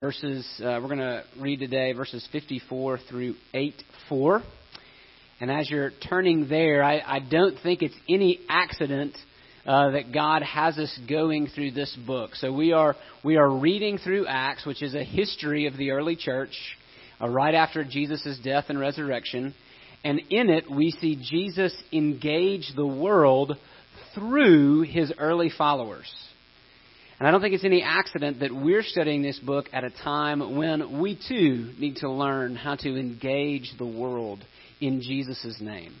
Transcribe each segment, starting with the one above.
verses uh, we're going to read today verses 54 through 84 and as you're turning there i, I don't think it's any accident uh, that god has us going through this book. So we are we are reading through acts which is a history of the early church uh, right after jesus' death and resurrection. And in it we see jesus engage the world through his early followers and I don't think it's any accident that we're studying this book at a time when we too need to learn how to engage the world in Jesus' name.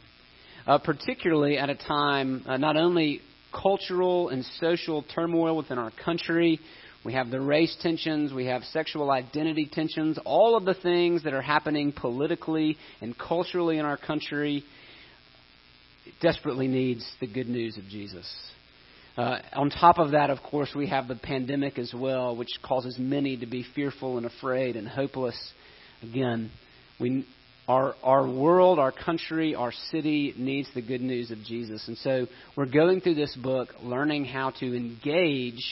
Uh, particularly at a time uh, not only cultural and social turmoil within our country, we have the race tensions, we have sexual identity tensions, all of the things that are happening politically and culturally in our country desperately needs the good news of Jesus. Uh, on top of that, of course, we have the pandemic as well, which causes many to be fearful and afraid and hopeless. Again, we, our, our world, our country, our city needs the good news of Jesus. And so we're going through this book, learning how to engage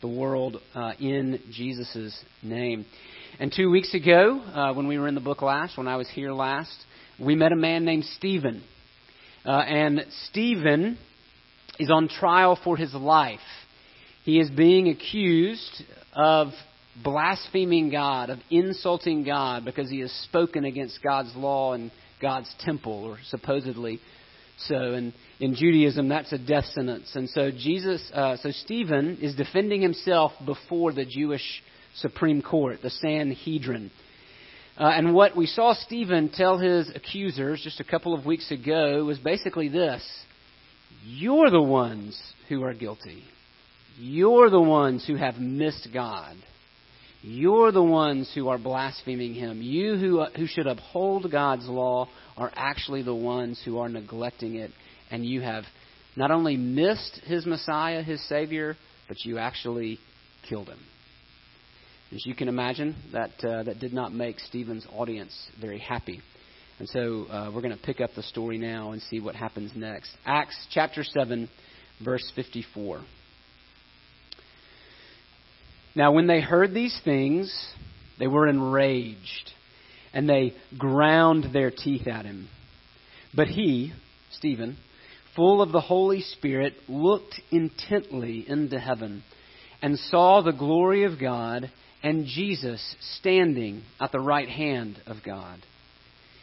the world uh, in Jesus' name. And two weeks ago, uh, when we were in the book last, when I was here last, we met a man named Stephen. Uh, and Stephen is on trial for his life. He is being accused of blaspheming God, of insulting God, because he has spoken against God's law and God's temple, or supposedly so. And in Judaism, that's a death sentence. And so Jesus, uh, so Stephen is defending himself before the Jewish Supreme Court, the Sanhedrin. Uh, and what we saw Stephen tell his accusers just a couple of weeks ago was basically this you're the ones who are guilty. You're the ones who have missed God. You're the ones who are blaspheming Him. You who, uh, who should uphold God's law are actually the ones who are neglecting it. And you have not only missed His Messiah, His Savior, but you actually killed Him. As you can imagine, that, uh, that did not make Stephen's audience very happy. And so uh, we're going to pick up the story now and see what happens next. Acts chapter 7, verse 54. Now, when they heard these things, they were enraged, and they ground their teeth at him. But he, Stephen, full of the Holy Spirit, looked intently into heaven and saw the glory of God and Jesus standing at the right hand of God.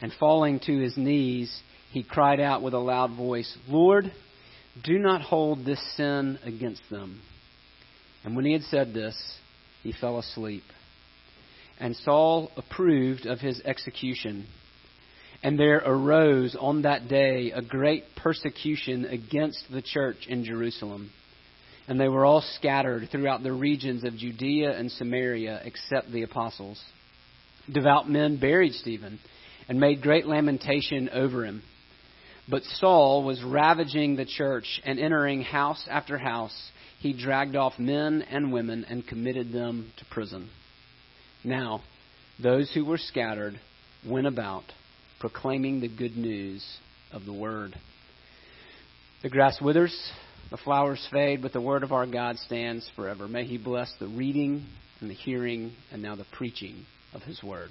And falling to his knees, he cried out with a loud voice, Lord, do not hold this sin against them. And when he had said this, he fell asleep. And Saul approved of his execution. And there arose on that day a great persecution against the church in Jerusalem. And they were all scattered throughout the regions of Judea and Samaria, except the apostles. Devout men buried Stephen and made great lamentation over him. But Saul was ravaging the church and entering house after house. He dragged off men and women and committed them to prison. Now, those who were scattered went about proclaiming the good news of the word. The grass withers, the flowers fade, but the word of our God stands forever. May he bless the reading and the hearing and now the preaching of his word.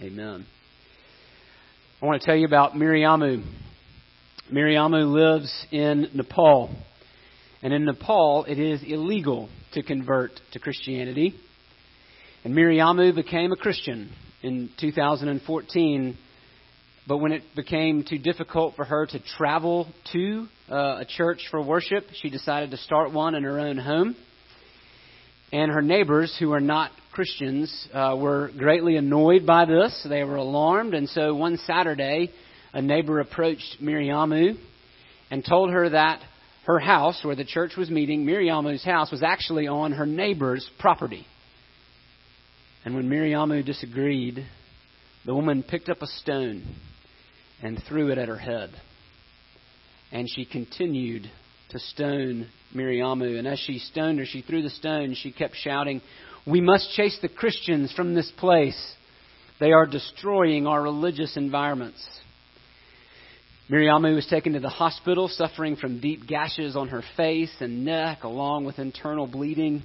Amen. I want to tell you about Miriamu. Miriamu lives in Nepal. And in Nepal, it is illegal to convert to Christianity. And Miriamu became a Christian in 2014. But when it became too difficult for her to travel to uh, a church for worship, she decided to start one in her own home. And her neighbors, who are not Christians uh, were greatly annoyed by this. They were alarmed, and so one Saturday, a neighbor approached Miriamu and told her that her house, where the church was meeting, Miriamu's house, was actually on her neighbor's property. And when Miriamu disagreed, the woman picked up a stone and threw it at her head. And she continued to stone Miriamu. And as she stoned her, she threw the stone. She kept shouting, We must chase the Christians from this place. They are destroying our religious environments. Miriamu was taken to the hospital, suffering from deep gashes on her face and neck, along with internal bleeding.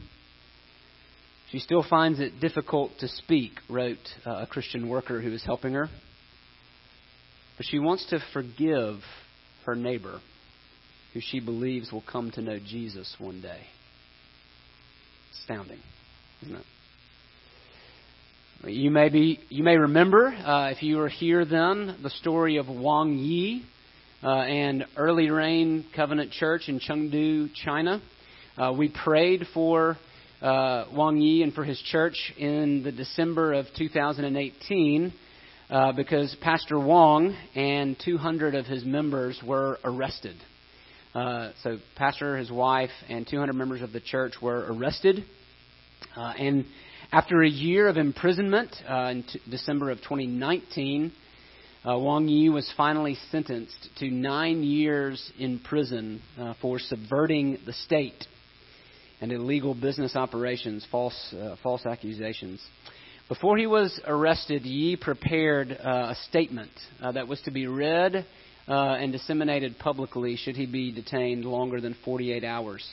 She still finds it difficult to speak, wrote uh, a Christian worker who was helping her. But she wants to forgive her neighbor, who she believes will come to know Jesus one day. Astounding, You may be, you may remember, uh, if you were here then, the story of Wang Yi uh, and Early Rain Covenant Church in Chengdu, China. Uh, we prayed for uh, Wang Yi and for his church in the December of 2018 uh, because Pastor Wang and 200 of his members were arrested. Uh, so, Pastor, his wife, and 200 members of the church were arrested. Uh, and after a year of imprisonment uh, in t- December of 2019, uh, Wang Yi was finally sentenced to nine years in prison uh, for subverting the state and illegal business operations, false, uh, false accusations. Before he was arrested, Yi prepared uh, a statement that was to be read and disseminated publicly should he be detained longer than 48 hours.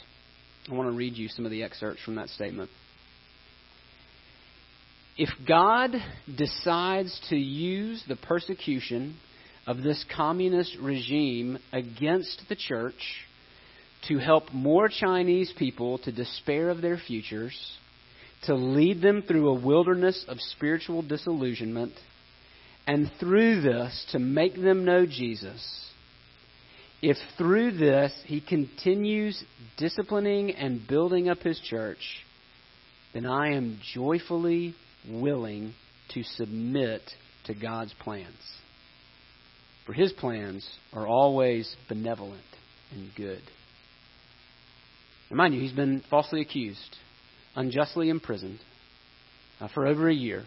I want to read you some of the excerpts from that statement. If God decides to use the persecution of this communist regime against the church, to help more Chinese people to despair of their futures, to lead them through a wilderness of spiritual disillusionment, and through this to make them know Jesus. If through this he continues disciplining and building up his church, then I am joyfully willing to submit to God's plans. For his plans are always benevolent and good. Mind you, he's been falsely accused, unjustly imprisoned uh, for over a year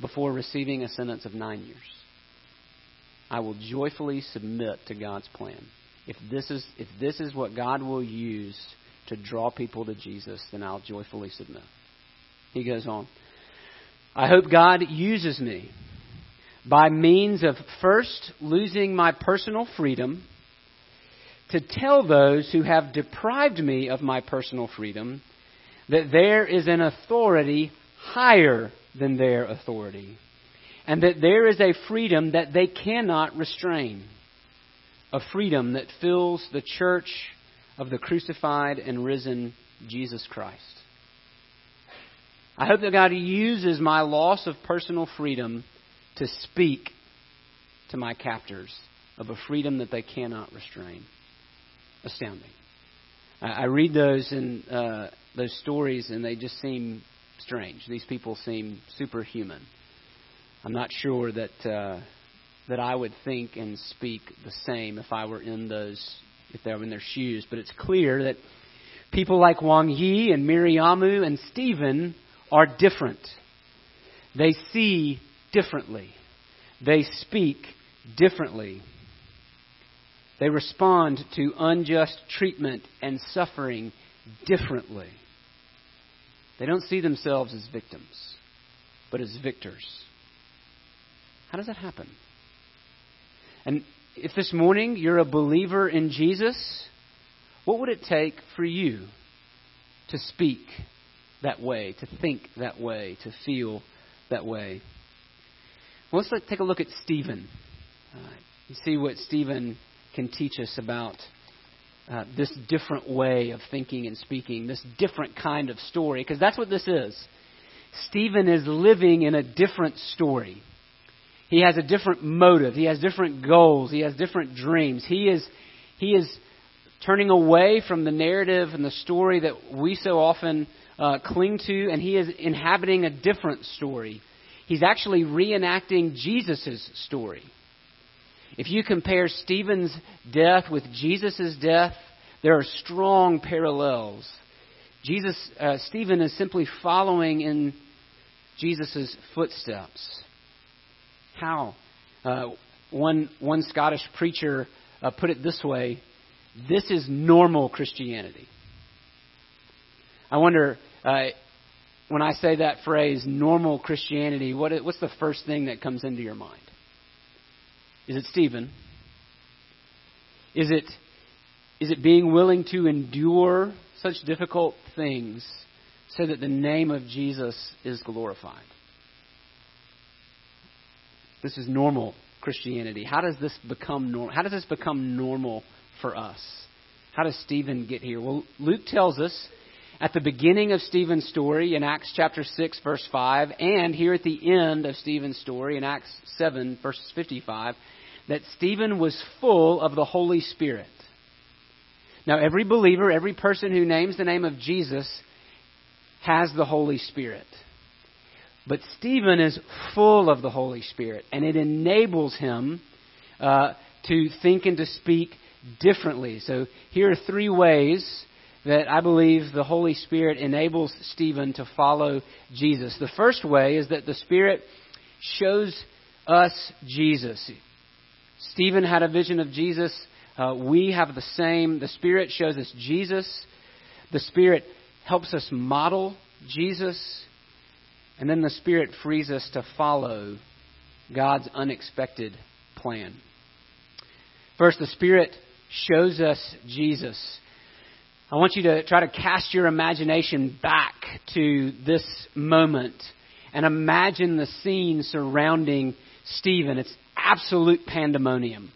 before receiving a sentence of nine years. I will joyfully submit to God's plan. If this is, if this is what God will use to draw people to Jesus, then I'll joyfully submit. He goes on. I hope God uses me by means of first losing my personal freedom to tell those who have deprived me of my personal freedom that there is an authority higher than their authority, and that there is a freedom that they cannot restrain, a freedom that fills the church of the crucified and risen Jesus Christ. I hope that God uses my loss of personal freedom to speak to my captors of a freedom that they cannot restrain astounding. I, read those and uh, those stories, and they just seem strange. These people seem superhuman. I'm not sure that uh, that I would think and speak the same if I were in those if they were in their shoes. But it's clear that people like Wang Yi and Miriamu and Stephen are different. They see differently. They speak differently. They respond to unjust treatment and suffering differently. They don't see themselves as victims, but as victors. How does that happen? And if this morning you're a believer in Jesus, what would it take for you to speak that way, to think that way, to feel that way? Well, let's take a look at Stephen uh, and see what Stephen can teach us about uh, this different way of thinking and speaking, this different kind of story, because that's what this is. Stephen is living in a different story. He has a different motive. He has different goals. He has different dreams. He is, he is turning away from the narrative and the story that we so often uh, cling to, and he is inhabiting a different story. He's actually reenacting Jesus' story. If you compare Stephen's death with Jesus' death, there are strong parallels. Jesus, uh, Stephen is simply following in Jesus' footsteps. How? Uh, one, one Scottish preacher uh, put it this way this is normal Christianity. I wonder, uh, when I say that phrase, normal Christianity, what, what's the first thing that comes into your mind? Is it Stephen? Is it, is it being willing to endure such difficult things so that the name of Jesus is glorified? This is normal Christianity. How does this become normal? How does this become normal for us? How does Stephen get here? Well, Luke tells us at the beginning of Stephen's story in Acts chapter 6, verse 5, and here at the end of Stephen's story in Acts 7, verse 55, that Stephen was full of the Holy Spirit. Now, every believer, every person who names the name of Jesus has the Holy Spirit. But Stephen is full of the Holy Spirit, and it enables him uh, to think and to speak differently. So, here are three ways that I believe the Holy Spirit enables Stephen to follow Jesus. The first way is that the Spirit shows us Jesus. Stephen had a vision of Jesus. Uh, we have the same. The Spirit shows us Jesus. The Spirit helps us model Jesus. And then the Spirit frees us to follow God's unexpected plan. First, the Spirit shows us Jesus. I want you to try to cast your imagination back to this moment and imagine the scene surrounding Stephen. It's absolute pandemonium.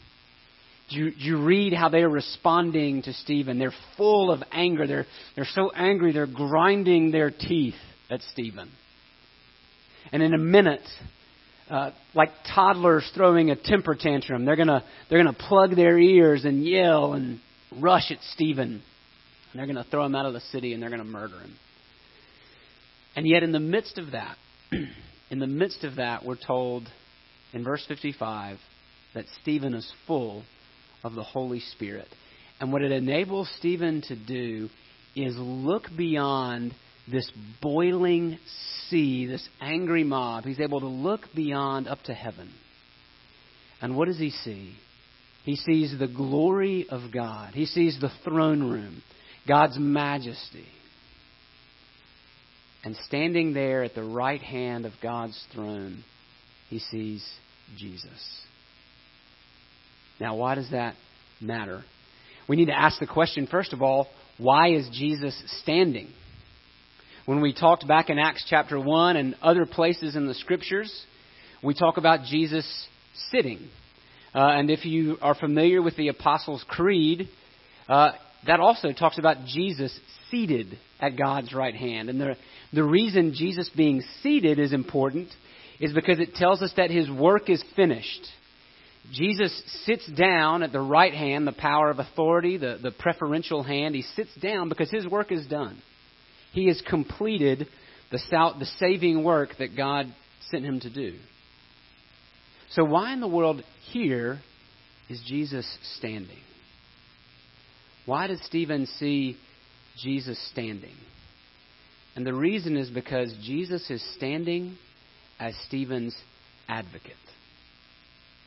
You, you read how they're responding to Stephen? They're full of anger. They're, they're so angry, they're grinding their teeth at Stephen. And in a minute, uh, like toddlers throwing a temper tantrum, they're gonna they're gonna plug their ears and yell and rush at Stephen. And they're gonna throw him out of the city and they're gonna murder him. And yet, in the midst of that, in the midst of that, we're told in verse 55 that Stephen is full of the Holy Spirit. And what it enables Stephen to do is look beyond this boiling sea, this angry mob. He's able to look beyond up to heaven. And what does he see? He sees the glory of God. He sees the throne room, God's majesty. And standing there at the right hand of God's throne he sees Jesus. Now, why does that matter? We need to ask the question, first of all, why is Jesus standing? When we talked back in Acts chapter 1 and other places in the scriptures, we talk about Jesus sitting. Uh, and if you are familiar with the Apostles' Creed, uh, that also talks about Jesus seated at God's right hand. And the, the reason Jesus being seated is important is because it tells us that his work is finished. Jesus sits down at the right hand, the power of authority, the, the preferential hand. He sits down because his work is done. He has completed the, the saving work that God sent him to do. So, why in the world here is Jesus standing? Why does Stephen see Jesus standing? And the reason is because Jesus is standing as Stephen's advocate,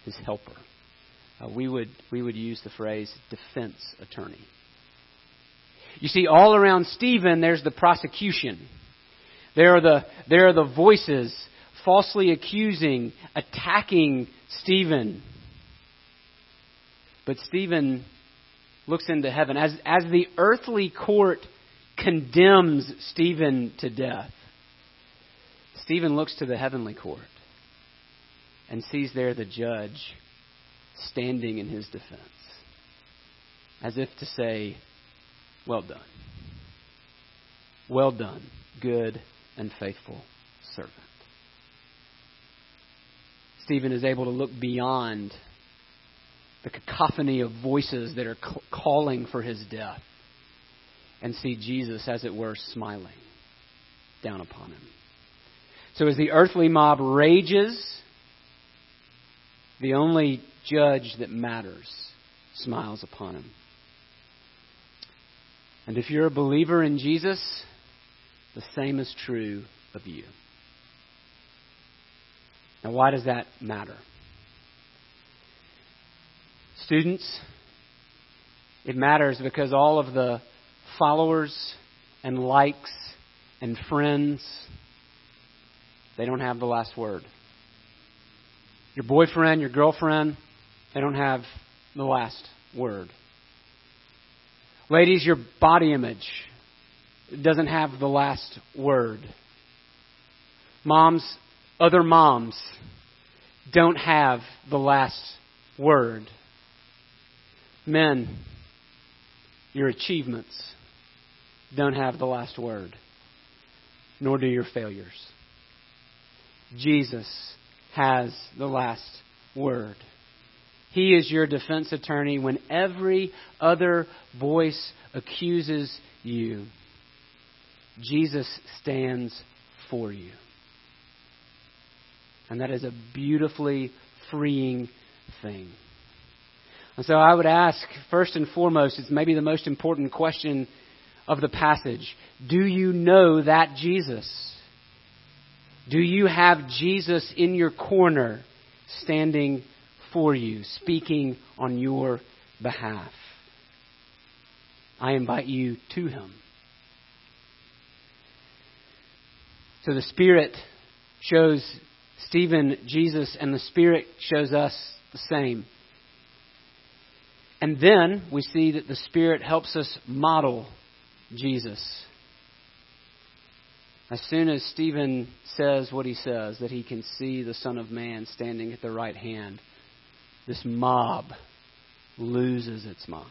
his helper. Uh, we, would, we would use the phrase defense attorney. You see, all around Stephen, there's the prosecution. There are the, there are the voices falsely accusing, attacking Stephen. But Stephen looks into heaven. As, as the earthly court condemns Stephen to death, Stephen looks to the heavenly court and sees there the judge standing in his defense, as if to say, Well done. Well done, good and faithful servant. Stephen is able to look beyond the cacophony of voices that are calling for his death and see Jesus, as it were, smiling down upon him. So as the earthly mob rages, the only judge that matters smiles upon him. And if you're a believer in Jesus, the same is true of you. Now, why does that matter? Students, it matters because all of the followers and likes and friends, they don't have the last word. Your boyfriend, your girlfriend, they don't have the last word. Ladies, your body image doesn't have the last word. Moms, other moms don't have the last word. Men, your achievements don't have the last word, nor do your failures. Jesus has the last word. He is your defense attorney when every other voice accuses you. Jesus stands for you. And that is a beautifully freeing thing. And so I would ask, first and foremost, it's maybe the most important question of the passage Do you know that Jesus? Do you have Jesus in your corner standing for you, speaking on your behalf? I invite you to him. So the Spirit shows Stephen Jesus, and the Spirit shows us the same. And then we see that the Spirit helps us model Jesus. As soon as Stephen says what he says, that he can see the Son of Man standing at the right hand, this mob loses its mind,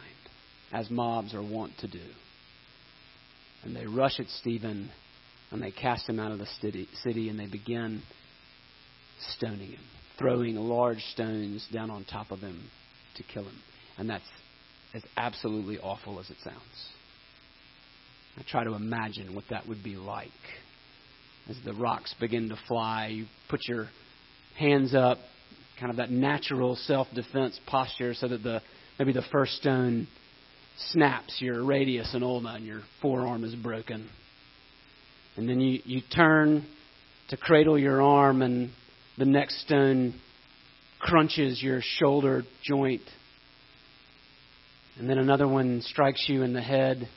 as mobs are wont to do. And they rush at Stephen and they cast him out of the city, city and they begin stoning him, throwing large stones down on top of him to kill him. And that's as absolutely awful as it sounds. I try to imagine what that would be like. As the rocks begin to fly, you put your hands up, kind of that natural self defense posture so that the maybe the first stone snaps your radius and ulna and your forearm is broken. And then you, you turn to cradle your arm, and the next stone crunches your shoulder joint. And then another one strikes you in the head,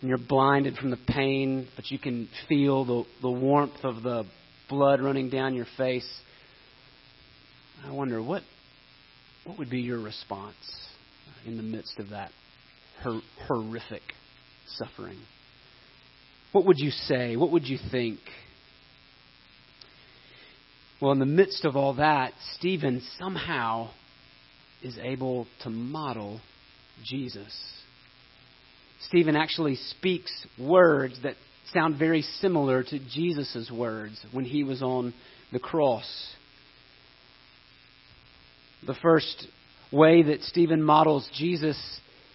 and you're blinded from the pain, but you can feel the, the warmth of the blood running down your face. I wonder what what would be your response in the midst of that hor- horrific suffering? What would you say? What would you think? Well, in the midst of all that, Stephen somehow is able to model Jesus. Stephen actually speaks words that sound very similar to Jesus' words when he was on the cross. The first way that Stephen models Jesus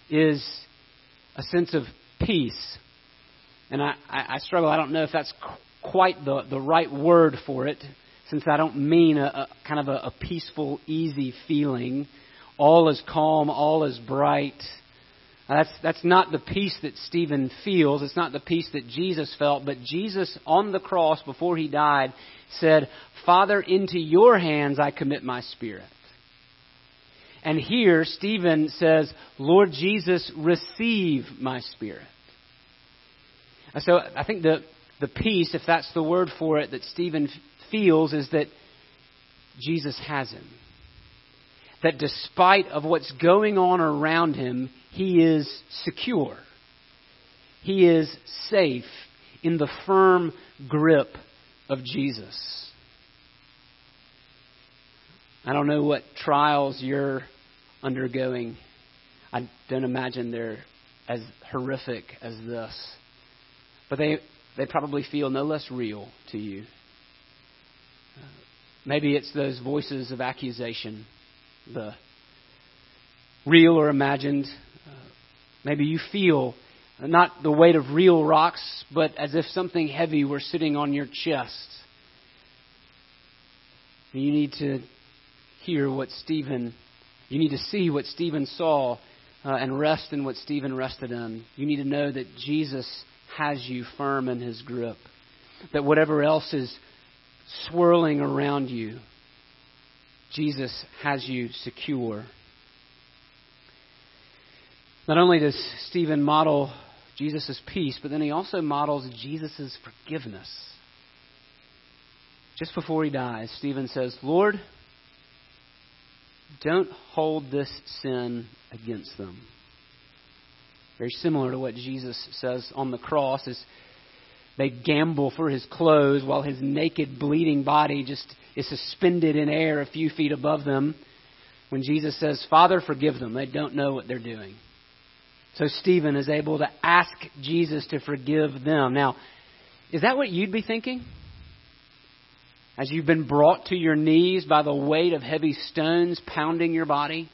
is a sense of peace and I, I, struggle. I don't know if that's quite the, the right word for it, since I don't mean a, a kind of a, a peaceful, easy feeling. All is calm, all is bright. That's, that's not the peace that Stephen feels. It's not the peace that Jesus felt. But Jesus on the cross before he died said, Father, into your hands I commit my spirit. And here Stephen says, Lord Jesus, receive my spirit. So I think the, the peace, if that's the word for it, that Stephen feels is that Jesus has him. That despite of what's going on around him, he is secure. He is safe in the firm grip of Jesus. I don't know what trials you're undergoing. I don't imagine they're as horrific as this. But they, they probably feel no less real to you. Maybe it's those voices of accusation, the real or imagined. maybe you feel not the weight of real rocks, but as if something heavy were sitting on your chest. You need to hear what Stephen, you need to see what Stephen saw uh, and rest in what Stephen rested in. You need to know that Jesus has you firm in his grip. That whatever else is swirling around you, Jesus has you secure. Not only does Stephen model Jesus' peace, but then he also models Jesus' forgiveness. Just before he dies, Stephen says, Lord, don't hold this sin against them. Very similar to what Jesus says on the cross as they gamble for his clothes while his naked, bleeding body just is suspended in air a few feet above them. When Jesus says, Father, forgive them, they don't know what they're doing. So Stephen is able to ask Jesus to forgive them. Now, is that what you'd be thinking? As you've been brought to your knees by the weight of heavy stones pounding your body?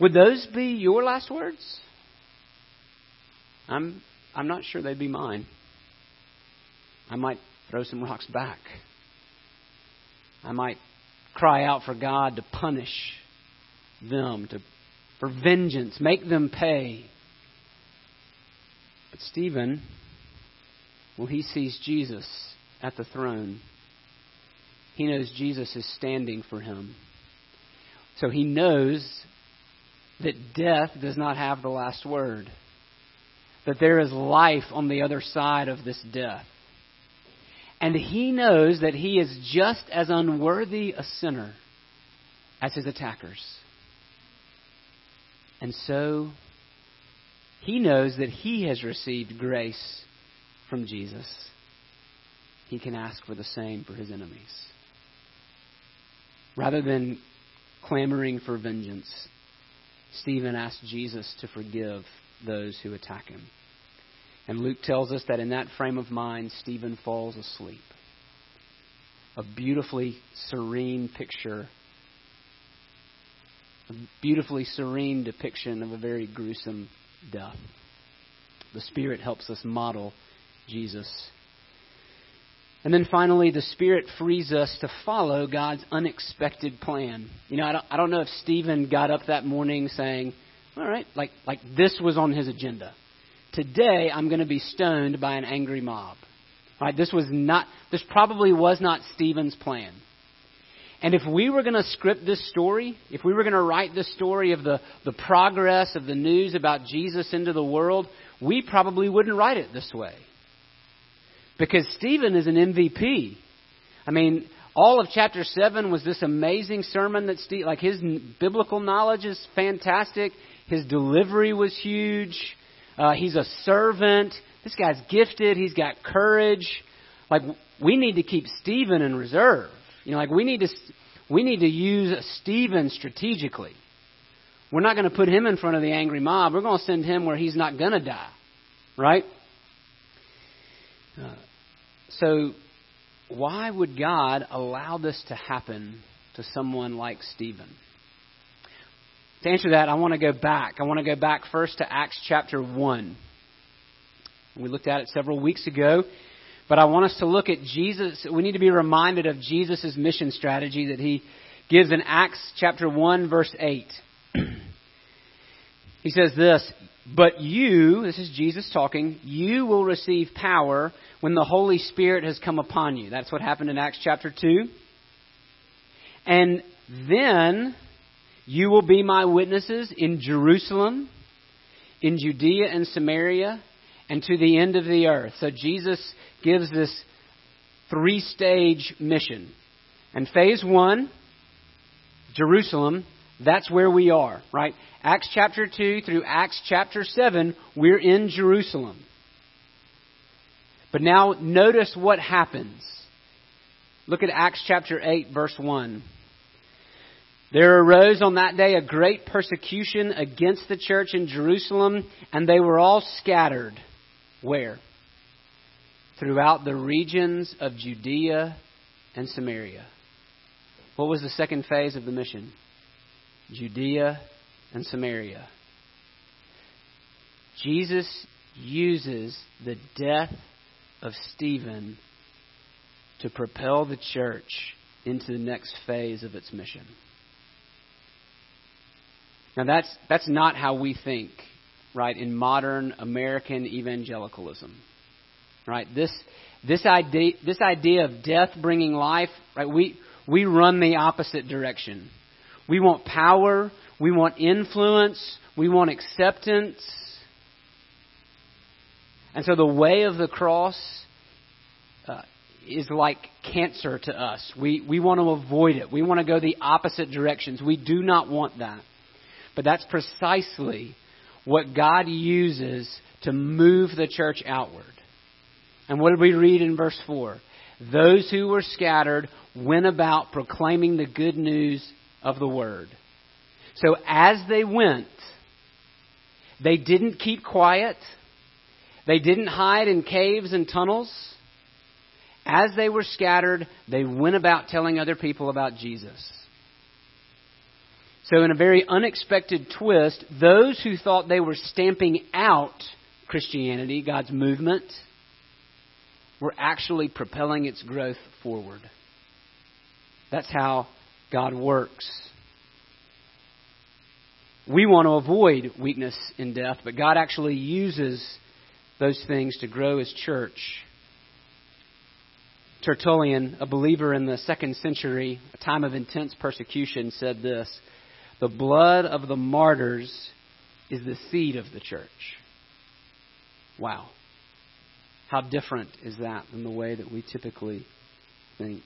Would those be your last words? I'm, I'm not sure they'd be mine. I might throw some rocks back. I might cry out for God to punish them, to for vengeance, make them pay. But Stephen, well, he sees Jesus at the throne. He knows Jesus is standing for him. So he knows that death does not have the last word, that there is life on the other side of this death. And he knows that he is just as unworthy a sinner as his attackers. And so he knows that he has received grace from Jesus. He can ask for the same for his enemies. Rather than clamoring for vengeance, Stephen asks Jesus to forgive those who attack him. And Luke tells us that in that frame of mind, Stephen falls asleep. A beautifully serene picture a beautifully serene depiction of a very gruesome death. The Spirit helps us model Jesus. And then finally, the Spirit frees us to follow God's unexpected plan. You know, I don't, I don't know if Stephen got up that morning saying, all right, like, like this was on his agenda. Today, I'm going to be stoned by an angry mob. Right? This was not, this probably was not Stephen's plan. And if we were going to script this story, if we were going to write the story of the, the progress of the news about Jesus into the world, we probably wouldn't write it this way. Because Stephen is an MVP. I mean, all of chapter 7 was this amazing sermon that Steve, like his biblical knowledge is fantastic. His delivery was huge. Uh, he's a servant. This guy's gifted. He's got courage. Like, we need to keep Stephen in reserve. You know, like we need to we need to use Stephen strategically. We're not going to put him in front of the angry mob. We're going to send him where he's not going to die. Right? Uh, so, why would God allow this to happen to someone like Stephen? To answer that, I want to go back. I want to go back first to Acts chapter 1. We looked at it several weeks ago. But I want us to look at Jesus. We need to be reminded of Jesus' mission strategy that he gives in Acts chapter 1, verse 8. he says this But you, this is Jesus talking, you will receive power when the Holy Spirit has come upon you. That's what happened in Acts chapter 2. And then you will be my witnesses in Jerusalem, in Judea and Samaria, and to the end of the earth. So Jesus gives this three stage mission. And phase one, Jerusalem, that's where we are, right? Acts chapter 2 through Acts chapter 7, we're in Jerusalem. But now notice what happens. Look at Acts chapter 8, verse 1. There arose on that day a great persecution against the church in Jerusalem, and they were all scattered. Where? throughout the regions of Judea and Samaria. What was the second phase of the mission? Judea and Samaria. Jesus uses the death of Stephen to propel the church into the next phase of its mission. Now that's that's not how we think, right, in modern American evangelicalism. Right? This This idea, this idea of death bringing life, right? We, we run the opposite direction. We want power. We want influence. We want acceptance. And so the way of the cross uh, is like cancer to us. We, we want to avoid it. We want to go the opposite directions. We do not want that. But that's precisely what God uses to move the church outward. And what did we read in verse 4? Those who were scattered went about proclaiming the good news of the word. So as they went, they didn't keep quiet. They didn't hide in caves and tunnels. As they were scattered, they went about telling other people about Jesus. So, in a very unexpected twist, those who thought they were stamping out Christianity, God's movement, were actually propelling its growth forward. That's how God works. We want to avoid weakness and death, but God actually uses those things to grow His church. Tertullian, a believer in the second century, a time of intense persecution, said this The blood of the martyrs is the seed of the church. Wow. How different is that than the way that we typically think?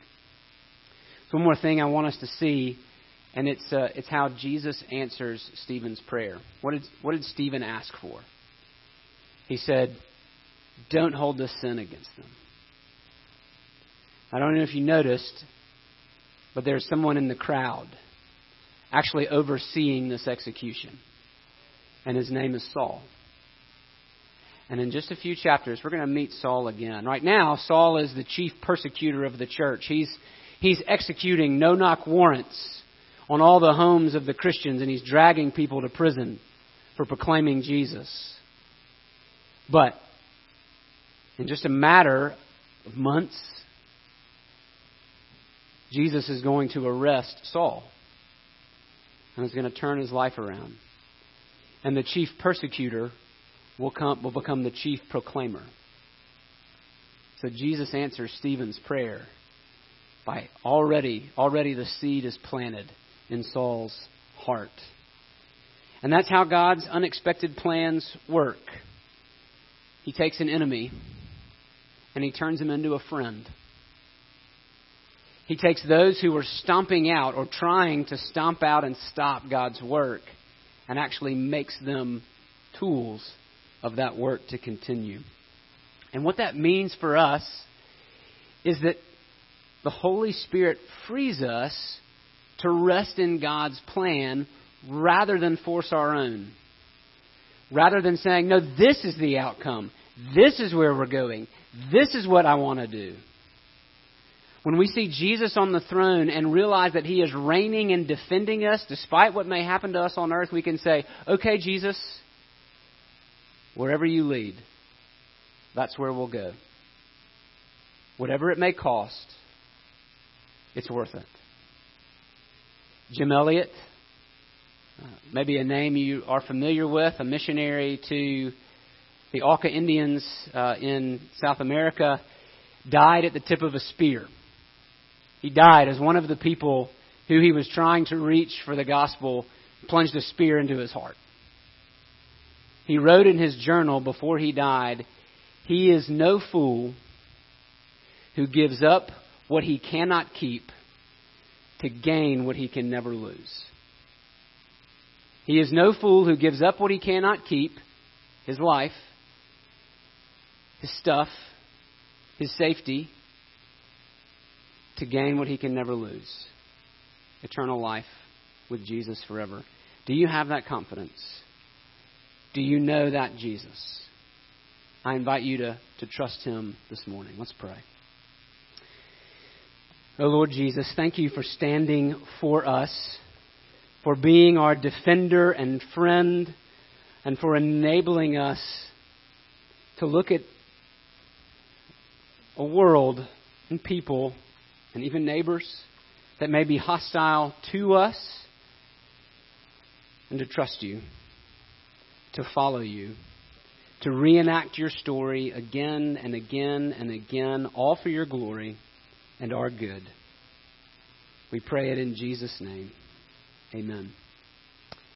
One more thing I want us to see, and it's, uh, it's how Jesus answers Stephen's prayer. What did, what did Stephen ask for? He said, Don't hold this sin against them. I don't know if you noticed, but there's someone in the crowd actually overseeing this execution. And his name is Saul. And in just a few chapters, we're going to meet Saul again. Right now, Saul is the chief persecutor of the church. He's, he's executing no knock warrants on all the homes of the Christians, and he's dragging people to prison for proclaiming Jesus. But in just a matter of months, Jesus is going to arrest Saul and is going to turn his life around. And the chief persecutor will, come, will become the chief proclaimer. So Jesus answers Stephen's prayer by already, already the seed is planted in Saul's heart. And that's how God's unexpected plans work. He takes an enemy and he turns him into a friend. He takes those who were stomping out or trying to stomp out and stop God's work and actually makes them tools of that work to continue. And what that means for us is that the Holy Spirit frees us to rest in God's plan rather than force our own. Rather than saying, no, this is the outcome. This is where we're going. This is what I want to do. When we see Jesus on the throne and realize that He is reigning and defending us despite what may happen to us on earth, we can say, okay, Jesus, Wherever you lead, that's where we'll go. Whatever it may cost, it's worth it. Jim Elliot, uh, maybe a name you are familiar with, a missionary to the Auca Indians uh, in South America, died at the tip of a spear. He died as one of the people who he was trying to reach for the gospel plunged a spear into his heart. He wrote in his journal before he died, He is no fool who gives up what he cannot keep to gain what he can never lose. He is no fool who gives up what he cannot keep, his life, his stuff, his safety, to gain what he can never lose eternal life with Jesus forever. Do you have that confidence? Do you know that Jesus? I invite you to, to trust him this morning. Let's pray. Oh Lord Jesus, thank you for standing for us, for being our defender and friend, and for enabling us to look at a world and people and even neighbors that may be hostile to us and to trust you to follow you, to reenact your story again and again and again, all for your glory and our good. We pray it in Jesus' name. Amen.